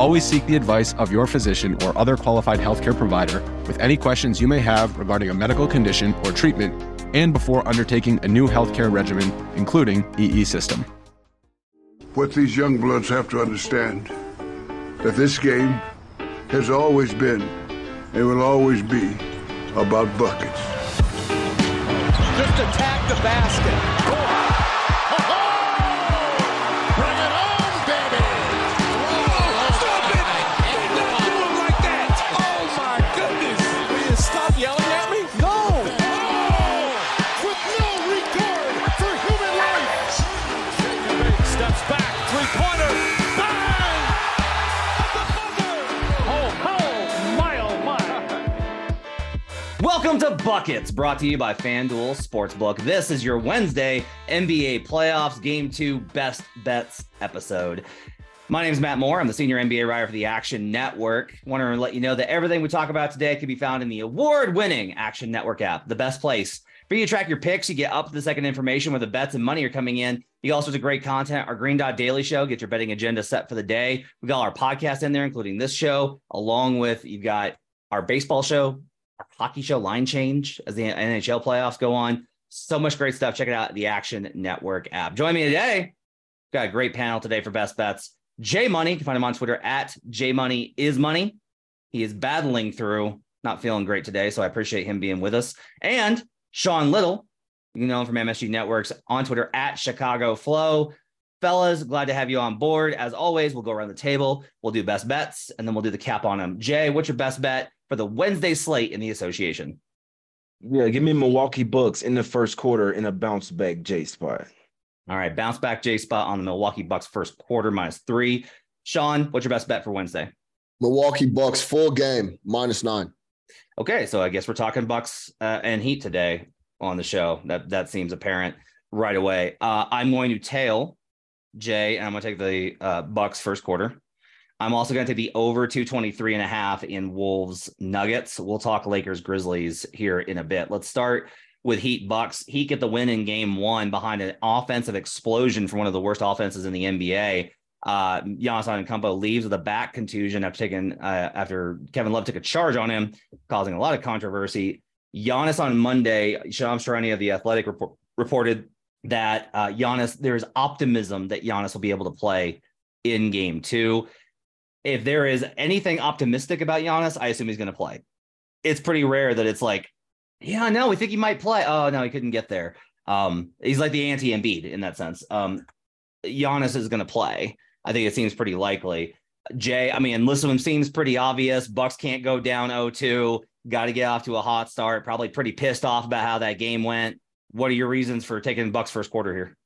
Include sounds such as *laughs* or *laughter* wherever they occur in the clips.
Always seek the advice of your physician or other qualified healthcare provider with any questions you may have regarding a medical condition or treatment and before undertaking a new healthcare regimen, including EE system. What these young bloods have to understand that this game has always been and will always be about buckets. Just attack the basket. Welcome to Buckets, brought to you by FanDuel Sportsbook. This is your Wednesday NBA Playoffs Game 2 Best Bets episode. My name is Matt Moore. I'm the senior NBA writer for the Action Network. Want to let you know that everything we talk about today can be found in the award-winning Action Network app, the best place for you to track your picks. You get up to the second information where the bets and money are coming in. You also have great content. Our Green Dot Daily Show, get your betting agenda set for the day. We got our podcast in there, including this show, along with you've got our baseball show, hockey show, Line Change, as the NHL playoffs go on. So much great stuff. Check it out the Action Network app. Join me today. Got a great panel today for best bets. Jay Money, you can find him on Twitter at J Money is Money. He is battling through, not feeling great today, so I appreciate him being with us. And Sean Little, you know him from MSG Networks on Twitter at Chicago Flow. Fellas, glad to have you on board. As always, we'll go around the table. We'll do best bets, and then we'll do the cap on them. Jay, what's your best bet for the Wednesday slate in the association? Yeah, give me Milwaukee Bucks in the first quarter in a bounce back J spot. All right, bounce back J spot on the Milwaukee Bucks first quarter minus three. Sean, what's your best bet for Wednesday? Milwaukee Bucks full game minus nine. Okay, so I guess we're talking Bucks uh, and Heat today on the show. That that seems apparent right away. Uh, I'm going to tail Jay, and I'm going to take the uh, Bucks first quarter. I'm also going to take the over 223 and a half in Wolves Nuggets. We'll talk Lakers Grizzlies here in a bit. Let's start with Heat Bucks. Heat get the win in game one behind an offensive explosion from one of the worst offenses in the NBA. Uh, Giannis Antetokounmpo leaves with a back contusion after taking uh, after Kevin Love took a charge on him, causing a lot of controversy. Giannis on Monday, Shams Charania of the Athletic report, reported that uh, Giannis there is optimism that Giannis will be able to play in Game Two. If there is anything optimistic about Giannis, I assume he's going to play. It's pretty rare that it's like, yeah, no, we think he might play. Oh no, he couldn't get there. Um, he's like the anti Embiid in that sense. Um, Giannis is going to play. I think it seems pretty likely. Jay, I mean, listen, it seems pretty obvious. Bucks can't go down 0-2. Got to get off to a hot start. Probably pretty pissed off about how that game went. What are your reasons for taking Bucks first quarter here?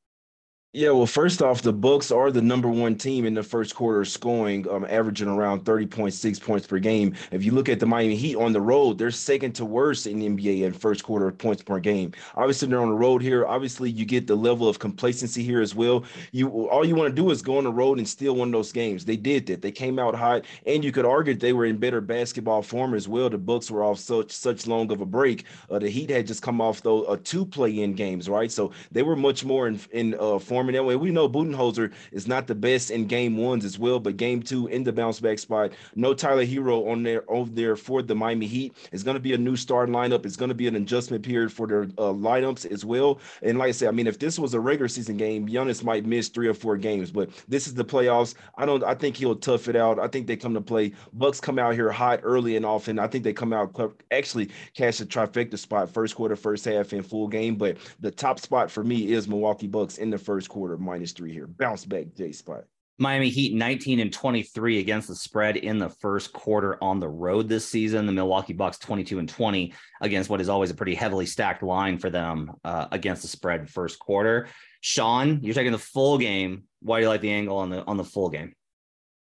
Yeah, well, first off, the Bucks are the number one team in the first quarter scoring, um, averaging around 30.6 points per game. If you look at the Miami Heat on the road, they're second to worst in the NBA in first quarter points per game. Obviously, they're on the road here. Obviously, you get the level of complacency here as well. You all you want to do is go on the road and steal one of those games. They did that. They came out hot, and you could argue they were in better basketball form as well. The Bucks were off such such long of a break. Uh, the Heat had just come off though uh, two play-in games, right? So they were much more in in uh, form performing that way. We know Budenholzer is not the best in game ones as well, but game two in the bounce back spot. No Tyler Herro on there over there for the Miami Heat. It's going to be a new starting lineup. It's going to be an adjustment period for their uh, lineups as well. And like I said, I mean, if this was a regular season game, Giannis might miss three or four games, but this is the playoffs. I don't. I think he'll tough it out. I think they come to play. Bucks come out here hot early and often. I think they come out actually cash the trifecta spot first quarter, first half, and full game. But the top spot for me is Milwaukee Bucks in the first quarter, minus three here. Bounce back, J spot. Miami Heat 19 and 23 against the spread in the first quarter on the road this season. The Milwaukee Bucks 22 and 20 against what is always a pretty heavily stacked line for them uh, against the spread first quarter. Sean, you're taking the full game. Why do you like the angle on the on the full game?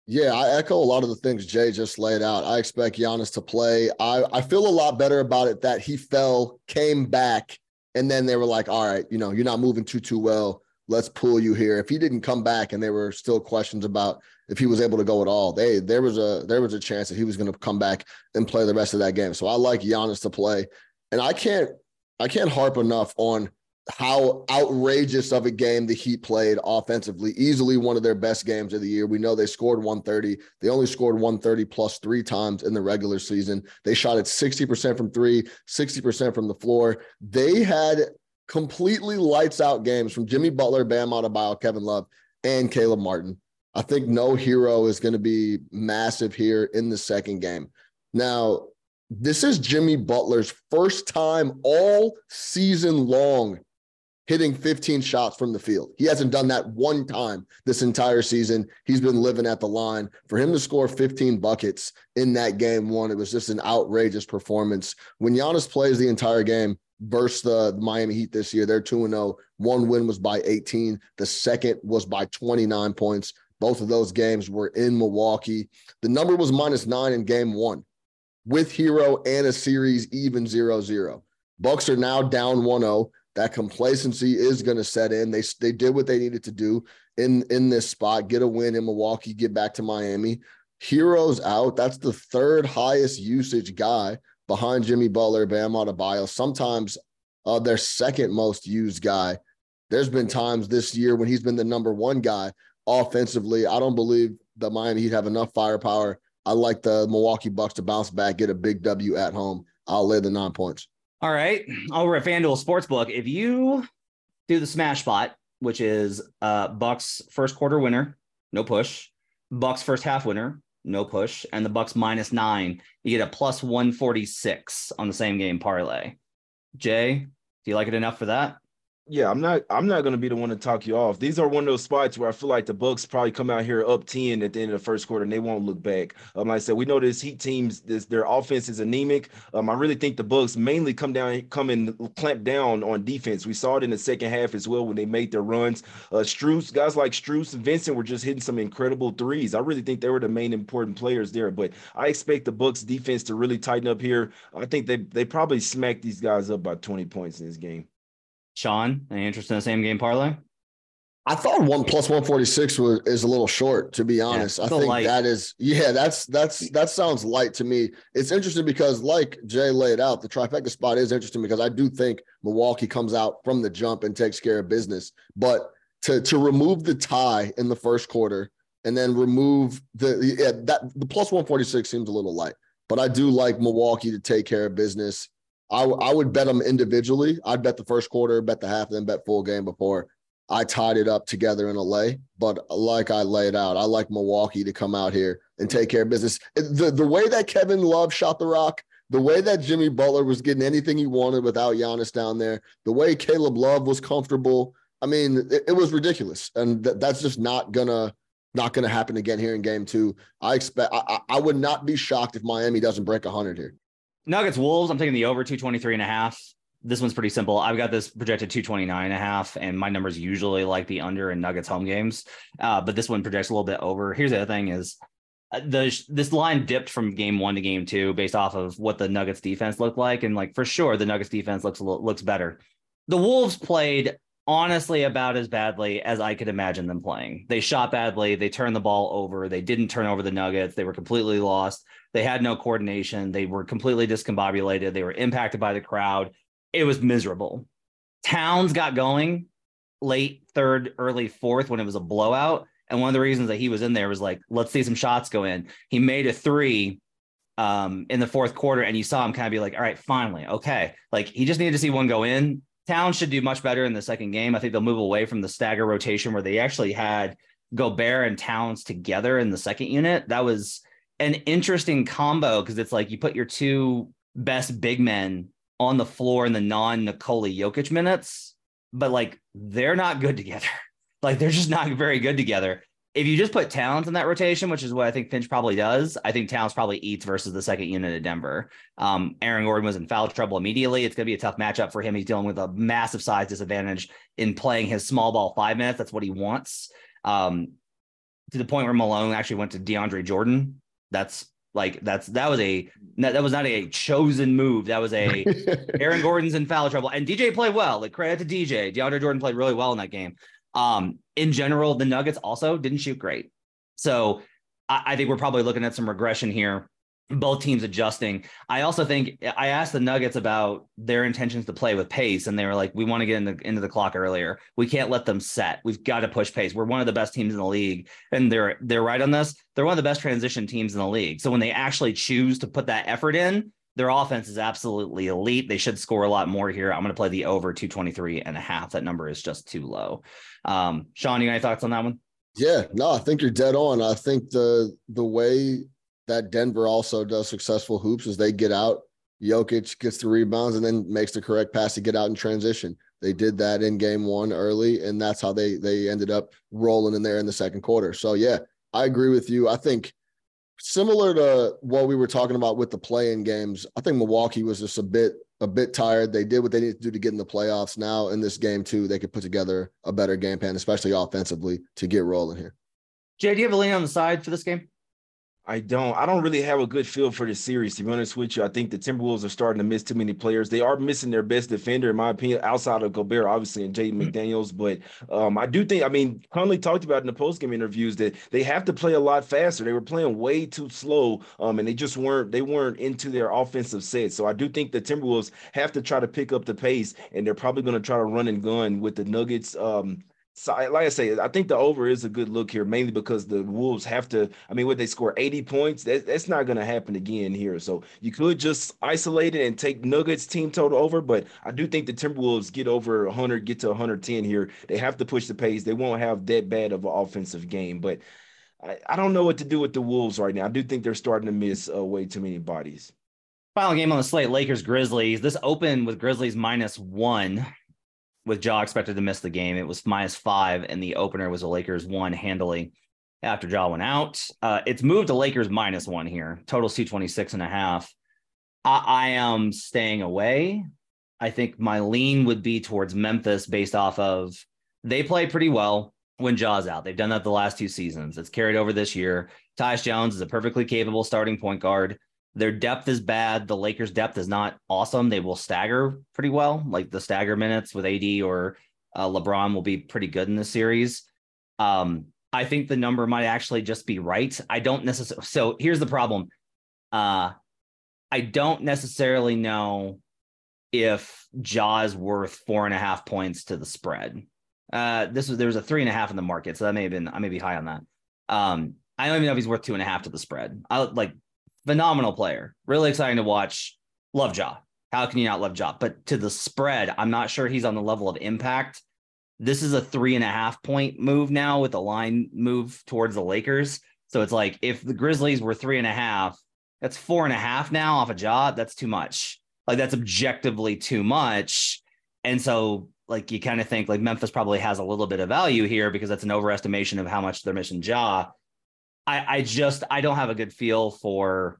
Yeah, I echo a lot of the things Jay just laid out. I expect Giannis to play. I, I feel a lot better about it that he fell, came back, and then they were like, all right, you know, you're not moving too, too well let's pull you here. If he didn't come back and there were still questions about if he was able to go at all, they there was a there was a chance that he was going to come back and play the rest of that game. So I like Giannis to play, and I can't I can't harp enough on how outrageous of a game the Heat played offensively. Easily one of their best games of the year. We know they scored 130. They only scored 130 plus three times in the regular season. They shot at 60% from three, 60% from the floor. They had completely lights out games from Jimmy Butler, Bam Adebayo, Kevin Love, and Caleb Martin. I think no Herro is going to be massive here in the second game. Now, this is Jimmy Butler's first time all season long hitting 15 shots from the field. He hasn't done that one time this entire season. He's been living at the line. For him to score 15 buckets in that game one, it was just an outrageous performance. When Giannis plays the entire game, versus the Miami Heat this year. They're 2 0. One win was by 18, the second was by 29 points. Both of those games were in Milwaukee. The number was minus nine in game one with Herro and a series even 0 0. Bucks are now down 1 0. That complacency is going to set in. They, they did what they needed to do in, in this spot, get a win in Milwaukee, get back to Miami. Herro's out. That's the third highest usage guy behind Jimmy Butler, Bam Adebayo, sometimes uh, their second most used guy. There's been times this year when he's been the number one guy offensively. I don't believe the Miami Heat have enough firepower. I like the Milwaukee Bucks to bounce back, get a big W at home. I'll lay the nine points. All right. Over at FanDuel Sportsbook, if you do the smash spot, which is uh Bucks first quarter winner, no push, Bucks first half winner, no push, and the Bucks minus nine. You get a plus 146 on the same game parlay. Jay, do you like it enough for that? Yeah, I'm not I'm not gonna be the one to talk you off. These are one of those spots where I feel like the Bucks probably come out here up 10 at the end of the first quarter and they won't look back. Um, like I said, we know this Heat teams, this their offense is anemic. Um, I really think the Bucks mainly come down, come and clamp down on defense. We saw it in the second half as well when they made their runs. Uh Strus, guys like Strus and Vincent were just hitting some incredible threes. I really think they were the main important players there. But I expect the Bucks defense to really tighten up here. I think they they probably smack these guys up by 20 points in this game. Sean, any interest in the same game parlay? I thought one plus one forty six was is a little short, to be honest. Yeah, I think light. that is yeah, that's that's that sounds light to me. It's interesting because, like Jay laid out, the trifecta spot is interesting because I do think Milwaukee comes out from the jump and takes care of business. But to to remove the tie in the first quarter and then remove the yeah, that the plus one forty six seems a little light. But I do like Milwaukee to take care of business. I, I would bet them individually. I'd bet the first quarter, bet the half, then bet full game before I tied it up together in a lay. But like I laid out, I like Milwaukee to come out here and take care of business. The the way that Kevin Love shot the rock, the way that Jimmy Butler was getting anything he wanted without Giannis down there, the way Caleb Love was comfortable. I mean, it, it was ridiculous, and th- that's just not gonna not gonna happen again here in Game Two. I expect. I, I would not be shocked if Miami doesn't break hundred here. Nuggets Wolves, I'm taking the over 223 and a half. This one's pretty simple. I've got this projected 229 and a half, and my numbers usually like the under in Nuggets home games. Uh, but this one projects a little bit over. Here's the other thing is uh, the this line dipped from game one to game two based off of what the Nuggets defense looked like. And like for sure, the Nuggets defense looks looks better. The Wolves played honestly about as badly as I could imagine them playing. They shot badly. They turned the ball over. They didn't turn over the Nuggets. They were completely lost. They had no coordination. They were completely discombobulated. They were impacted by the crowd. It was miserable. Towns got going. late third, early fourth when it was a blowout. And one of the reasons that he was in there was like, let's see some shots go in. He made a three um, in the fourth quarter, and you saw him kind of be like, all right, finally, okay. Like he just needed to see one go in. Town should do much better in the second game. I think they'll move away from the stagger rotation where they actually had Gobert and Towns together in the second unit. That was an interesting combo because it's like you put your two best big men on the floor in the non Nikola Jokic minutes, but like they're not good together. *laughs* like they're just not very good together. If you just put Towns in that rotation, which is what I think Finch probably does, I think Towns probably eats versus the second unit of Denver. Um, Aaron Gordon was in foul trouble immediately. It's going to be a tough matchup for him. He's dealing with a massive size disadvantage in playing his small ball five minutes. That's what he wants. Um, to the point where Malone actually went to DeAndre Jordan. That's like that's that was a that was not a chosen move. That was a *laughs* Aaron Gordon's in foul trouble, and DJ played well. Like credit to DJ. DeAndre Jordan played really well in that game. Um, in general, the Nuggets also didn't shoot great. So I, I think we're probably looking at some regression here both teams adjusting. I also think I asked the Nuggets about their intentions to play with pace, and they were like, "We want to get into, into the clock earlier. We can't let them set. We've got to push pace. We're one of the best teams in the league, and they're they're right on this. They're one of the best transition teams in the league. So when they actually choose to put that effort in, their offense is absolutely elite. They should score a lot more here. I'm going to play the over 223 and a half. That number is just too low. Um, Sean, you got any thoughts on that one? Yeah, no, I think you're dead on. I think the the way that Denver also does successful hoops is they get out, Jokic gets the rebounds and then makes the correct pass to get out in transition. They did that in game one early, and that's how they they ended up rolling in there in the second quarter. So yeah, I agree with you. I think similar to what we were talking about with the play-in games, I think Milwaukee was just a bit a bit tired. They did what they needed to do to get in the playoffs. Now in this game too, they could put together a better game plan, especially offensively, to get rolling here. Jay, do you have a lean on the side for this game? I don't. I don't really have a good feel for the series. To be honest with you, I think the Timberwolves are starting to miss too many players. They are missing their best defender, in my opinion, outside of Gobert, obviously, and Jaden mm-hmm. McDaniels. But um, I do think. I mean, Conley talked about in the postgame interviews that they have to play a lot faster. They were playing way too slow, um, and they just weren't. They weren't into their offensive set. So I do think the Timberwolves have to try to pick up the pace, and they're probably going to try to run and gun with the Nuggets. Um, so, like I say, I think the over is a good look here, mainly because the Wolves have to. I mean, would they score 80 points? That, that's not going to happen again here. So you could just isolate it and take Nuggets team total over, but I do think the Timberwolves get over 100, get to 110 here. They have to push the pace. They won't have that bad of an offensive game, but I, I don't know what to do with the Wolves right now. I do think they're starting to miss uh, way too many bodies. Final game on the slate: Lakers Grizzlies. This opened with Grizzlies minus one with Ja expected to miss the game. It was minus five, and the opener was the Lakers one handily after Ja went out. Uh, it's moved to Lakers minus one here. Total's 226 and a half. I, I am staying away. I think my lean would be towards Memphis based off of they play pretty well when Ja's out. They've done that the last two seasons. It's carried over this year. Tyus Jones is a perfectly capable starting point guard. Their depth is bad. The Lakers' depth is not awesome. They will stagger pretty well. Like the stagger minutes with AD or uh, LeBron will be pretty good in the series. Um, I think the number might actually just be right. I don't necessarily. So here's the problem. Uh, I don't necessarily know if Ja is worth four and a half points to the spread. Uh, this was there was a three and a half in the market, so that may have been I may be high on that. Um, I don't even know if he's worth two and a half to the spread. I like phenomenal player. Really exciting to watch. Love Ja. How can you not love Ja? But to the spread, I'm not sure he's on the level of impact. This is a three and a half point move now with the line move towards the Lakers. So it's like if the Grizzlies were three and a half, that's four and a half now off a job. That's too much. Like that's objectively too much. And so like you kind of think like Memphis probably has a little bit of value here because that's an overestimation of how much they're missing Ja. I, I just I don't have a good feel for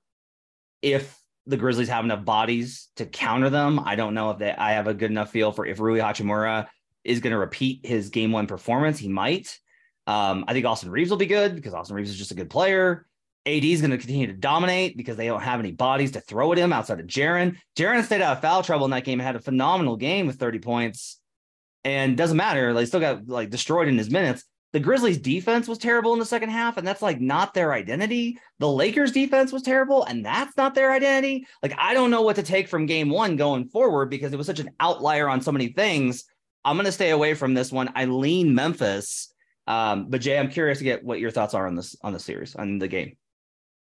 if the Grizzlies have enough bodies to counter them. I don't know if they I have a good enough feel for if Rui Hachimura is going to repeat his game one performance. He might. Um, I think Austin Reaves will be good because Austin Reaves is just a good player. AD is going to continue to dominate because they don't have any bodies to throw at him outside of Jaren. Jaren stayed out of foul trouble in that game and had a phenomenal game with 30 points. And doesn't matter. They still got like destroyed in his minutes the Grizzlies defense was terrible in the second half, and that's like not their identity. The Lakers defense was terrible, and that's not their identity. Like, I don't know what to take from game one going forward because it was such an outlier on so many things. I'm going to stay away from this one. I lean Memphis. Um, but Jay, I'm curious to get what your thoughts are on this on the series on the game.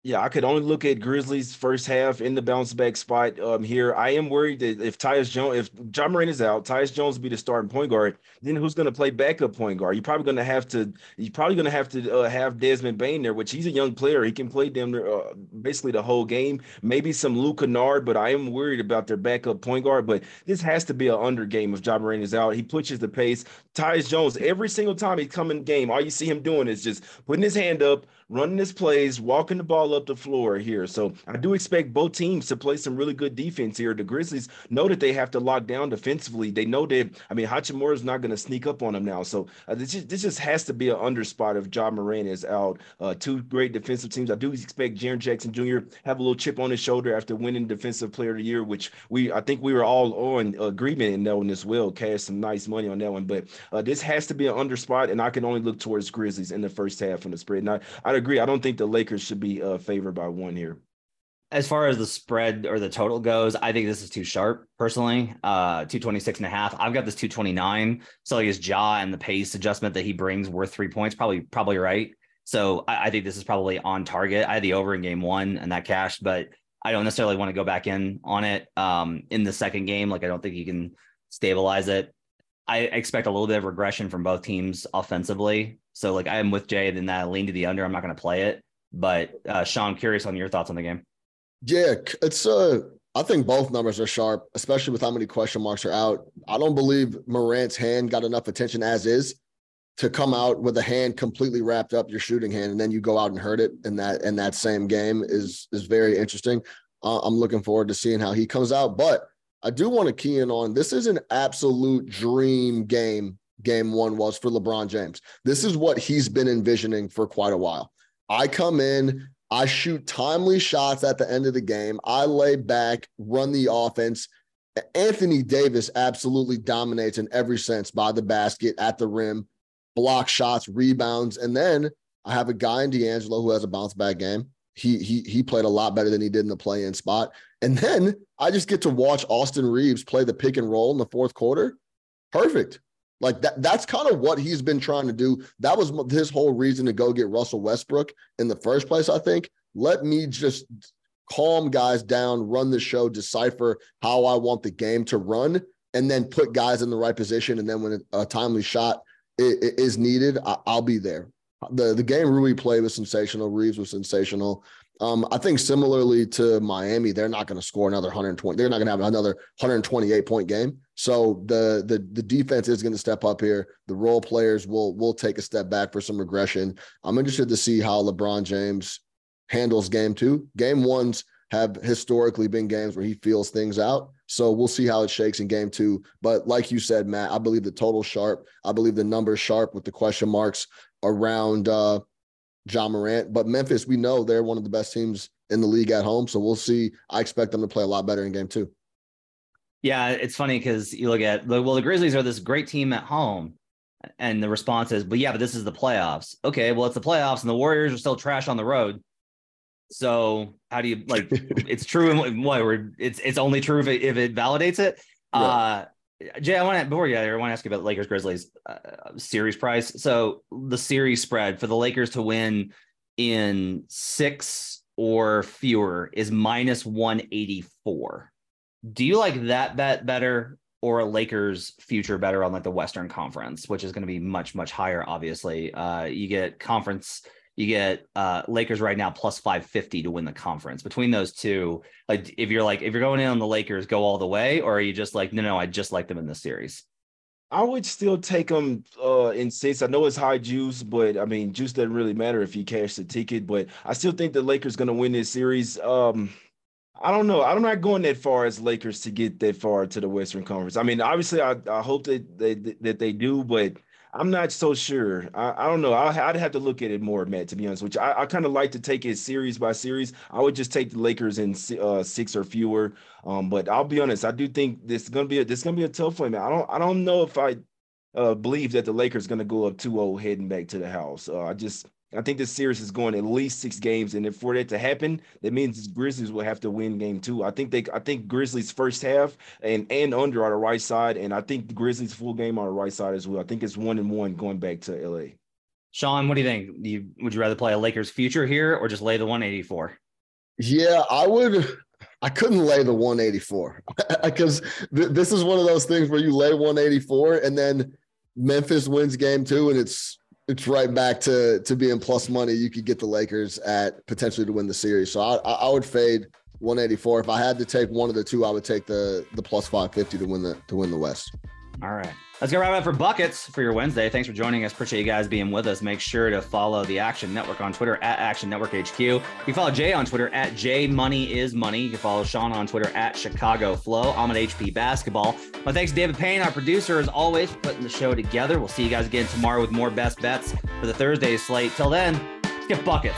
Yeah, I could only look at Grizzlies first half in the bounce back spot um, here. I am worried that if Tyus Jones, if Ja Morant is out, Tyus Jones will be the starting point guard. Then who's going to play backup point guard? You're probably going to have to. You're probably going to have to uh, have Desmond Bane there, which he's a young player. He can play them uh, basically the whole game. Maybe some Luke Kennard, but I am worried about their backup point guard. But this has to be an under game if Ja Morant is out. He pushes the pace. Tyus Jones, every single time he come in game, all you see him doing is just putting his hand up, running his plays, walking the ball up the floor here. So I do expect both teams to play some really good defense here. The Grizzlies know that they have to lock down defensively. They know that, I mean, Hachimura is not going to sneak up on them now. So uh, this, just, this just has to be an under spot if Ja Morant is out. Uh, two great defensive teams. I do expect Jaren Jackson Jr. have a little chip on his shoulder after winning Defensive Player of the Year, which we, I think we were all on agreement in that one as well. Cash some nice money on that one. But uh, this has to be an under spot, and I can only look towards Grizzlies in the first half on the spread. And I, I agree. I don't think the Lakers should be uh, favored by one here. As far as the spread or the total goes, I think this is too sharp personally. Uh 226 and a half. I've got this 229. So like his jaw and the pace adjustment that he brings worth three points, probably, probably right. So I, I think this is probably on target. I had the over in game one and that cashed, but I don't necessarily want to go back in on it um in the second game. Like I don't think you can stabilize it. I expect a little bit of regression from both teams offensively. So like I am with Jay that I lean to the under. I'm not going to play it. But uh, Sean, curious on your thoughts on the game. Yeah, it's uh I think both numbers are sharp, especially with how many question marks are out. I don't believe Morant's hand got enough attention as is to come out with a hand completely wrapped up your shooting hand, and then you go out and hurt it in that in that same game is is very interesting. Uh, I'm looking forward to seeing how he comes out, but I do want to key in on this is an absolute dream game. Game one was for LeBron James. This is what he's been envisioning for quite a while. I come in, I shoot timely shots at the end of the game. I lay back, run the offense. Anthony Davis absolutely dominates in every sense by the basket, at the rim, block shots, rebounds. And then I have a guy in D'Angelo who has a bounce back game. He he he played a lot better than he did in the play in spot. And then I just get to watch Austin Reaves play the pick and roll in the fourth quarter. Perfect. Like that, that's kind of what he's been trying to do. That was his whole reason to go get Russell Westbrook in the first place, I think. Let me just calm guys down, run the show, decipher how I want the game to run, and then put guys in the right position. And then when a timely shot is needed, I'll be there. The the game Rui played was sensational. Reaves was sensational. Um, I think similarly to Miami, they're not going to score another 120. They're not going to have another 128 point game. So the the the defense is going to step up here. The role players will will take a step back for some regression. I'm interested to see how LeBron James handles game two. Game ones have historically been games where he feels things out. So we'll see how it shakes in game two. But like you said, Matt, I believe the total sharp. I believe the number sharp with the question marks around uh, Ja Morant. But Memphis, we know they're one of the best teams in the league at home. So we'll see. I expect them to play a lot better in game two. Yeah, it's funny because you look at well, the Grizzlies are this great team at home, and the response is, "But yeah, but this is the playoffs." Okay, well, it's the playoffs, and the Warriors are still trash on the road. So how do you like? *laughs* it's true in what? It's it's only true if it, if it validates it. Yeah. Uh, Jay, I want to before you I want to ask you about Lakers Grizzlies uh, series price. So the series spread for the Lakers to win in six or fewer is minus one eighty four. Do you like that bet better or a Lakers future better on like the Western Conference, which is going to be much much higher? Obviously, uh, you get conference you get uh, Lakers right now plus 550 to win the conference. Between those two, like if you're like if you're going in on the Lakers, go all the way, or are you just like no, no, I just like them in this series? I would still take them uh, in six. I know it's high juice, but I mean, juice doesn't really matter if you cash the ticket. But I still think the Lakers going to win this series. Um, I don't know. I'm not going that far as Lakers to get that far to the Western Conference. I mean, obviously, I, I hope that they that they do, but I'm not so sure. I, I don't know. I, would have to look at it more, Matt. To be honest, which I, I kind of like to take it series by series. I would just take the Lakers in uh, six or fewer. Um, but I'll be honest. I do think this is gonna be a, this is gonna be a tough one, man. I don't I don't know if I uh, believe that the Lakers gonna go up 2-0 heading back to the house. Uh, I just I think this series is going at least six games, and if for that to happen, that means Grizzlies will have to win game two. I think they, I think Grizzlies first half and and under on the right side, and I think the Grizzlies full game on the right side as well. I think it's one and one going back to LA. Sean, what do you think? You, would you rather play a Lakers future here or just lay the 184? Yeah, I would. I couldn't lay the 184 because *laughs* th- this is one of those things where you lay 184 and then Memphis wins game two and it's it's right back to to being plus money. You could get the Lakers at potentially to win the series. So I I would fade 184. If I had to take one of the two, I would take the the plus 550 to win the to win the West. All right. Let's get right up for buckets for your Wednesday. Thanks for joining us. Appreciate you guys being with us. Make sure to follow the Action Network on Twitter at Action Network HQ. You can follow Jay on Twitter at J Money is Money. You can follow Sean on Twitter at Chicago Flow. I'm at HP Basketball. My thanks to David Payne, our producer, as always, for putting the show together. We'll see you guys again tomorrow with more best bets for the Thursday slate. Till then, get buckets.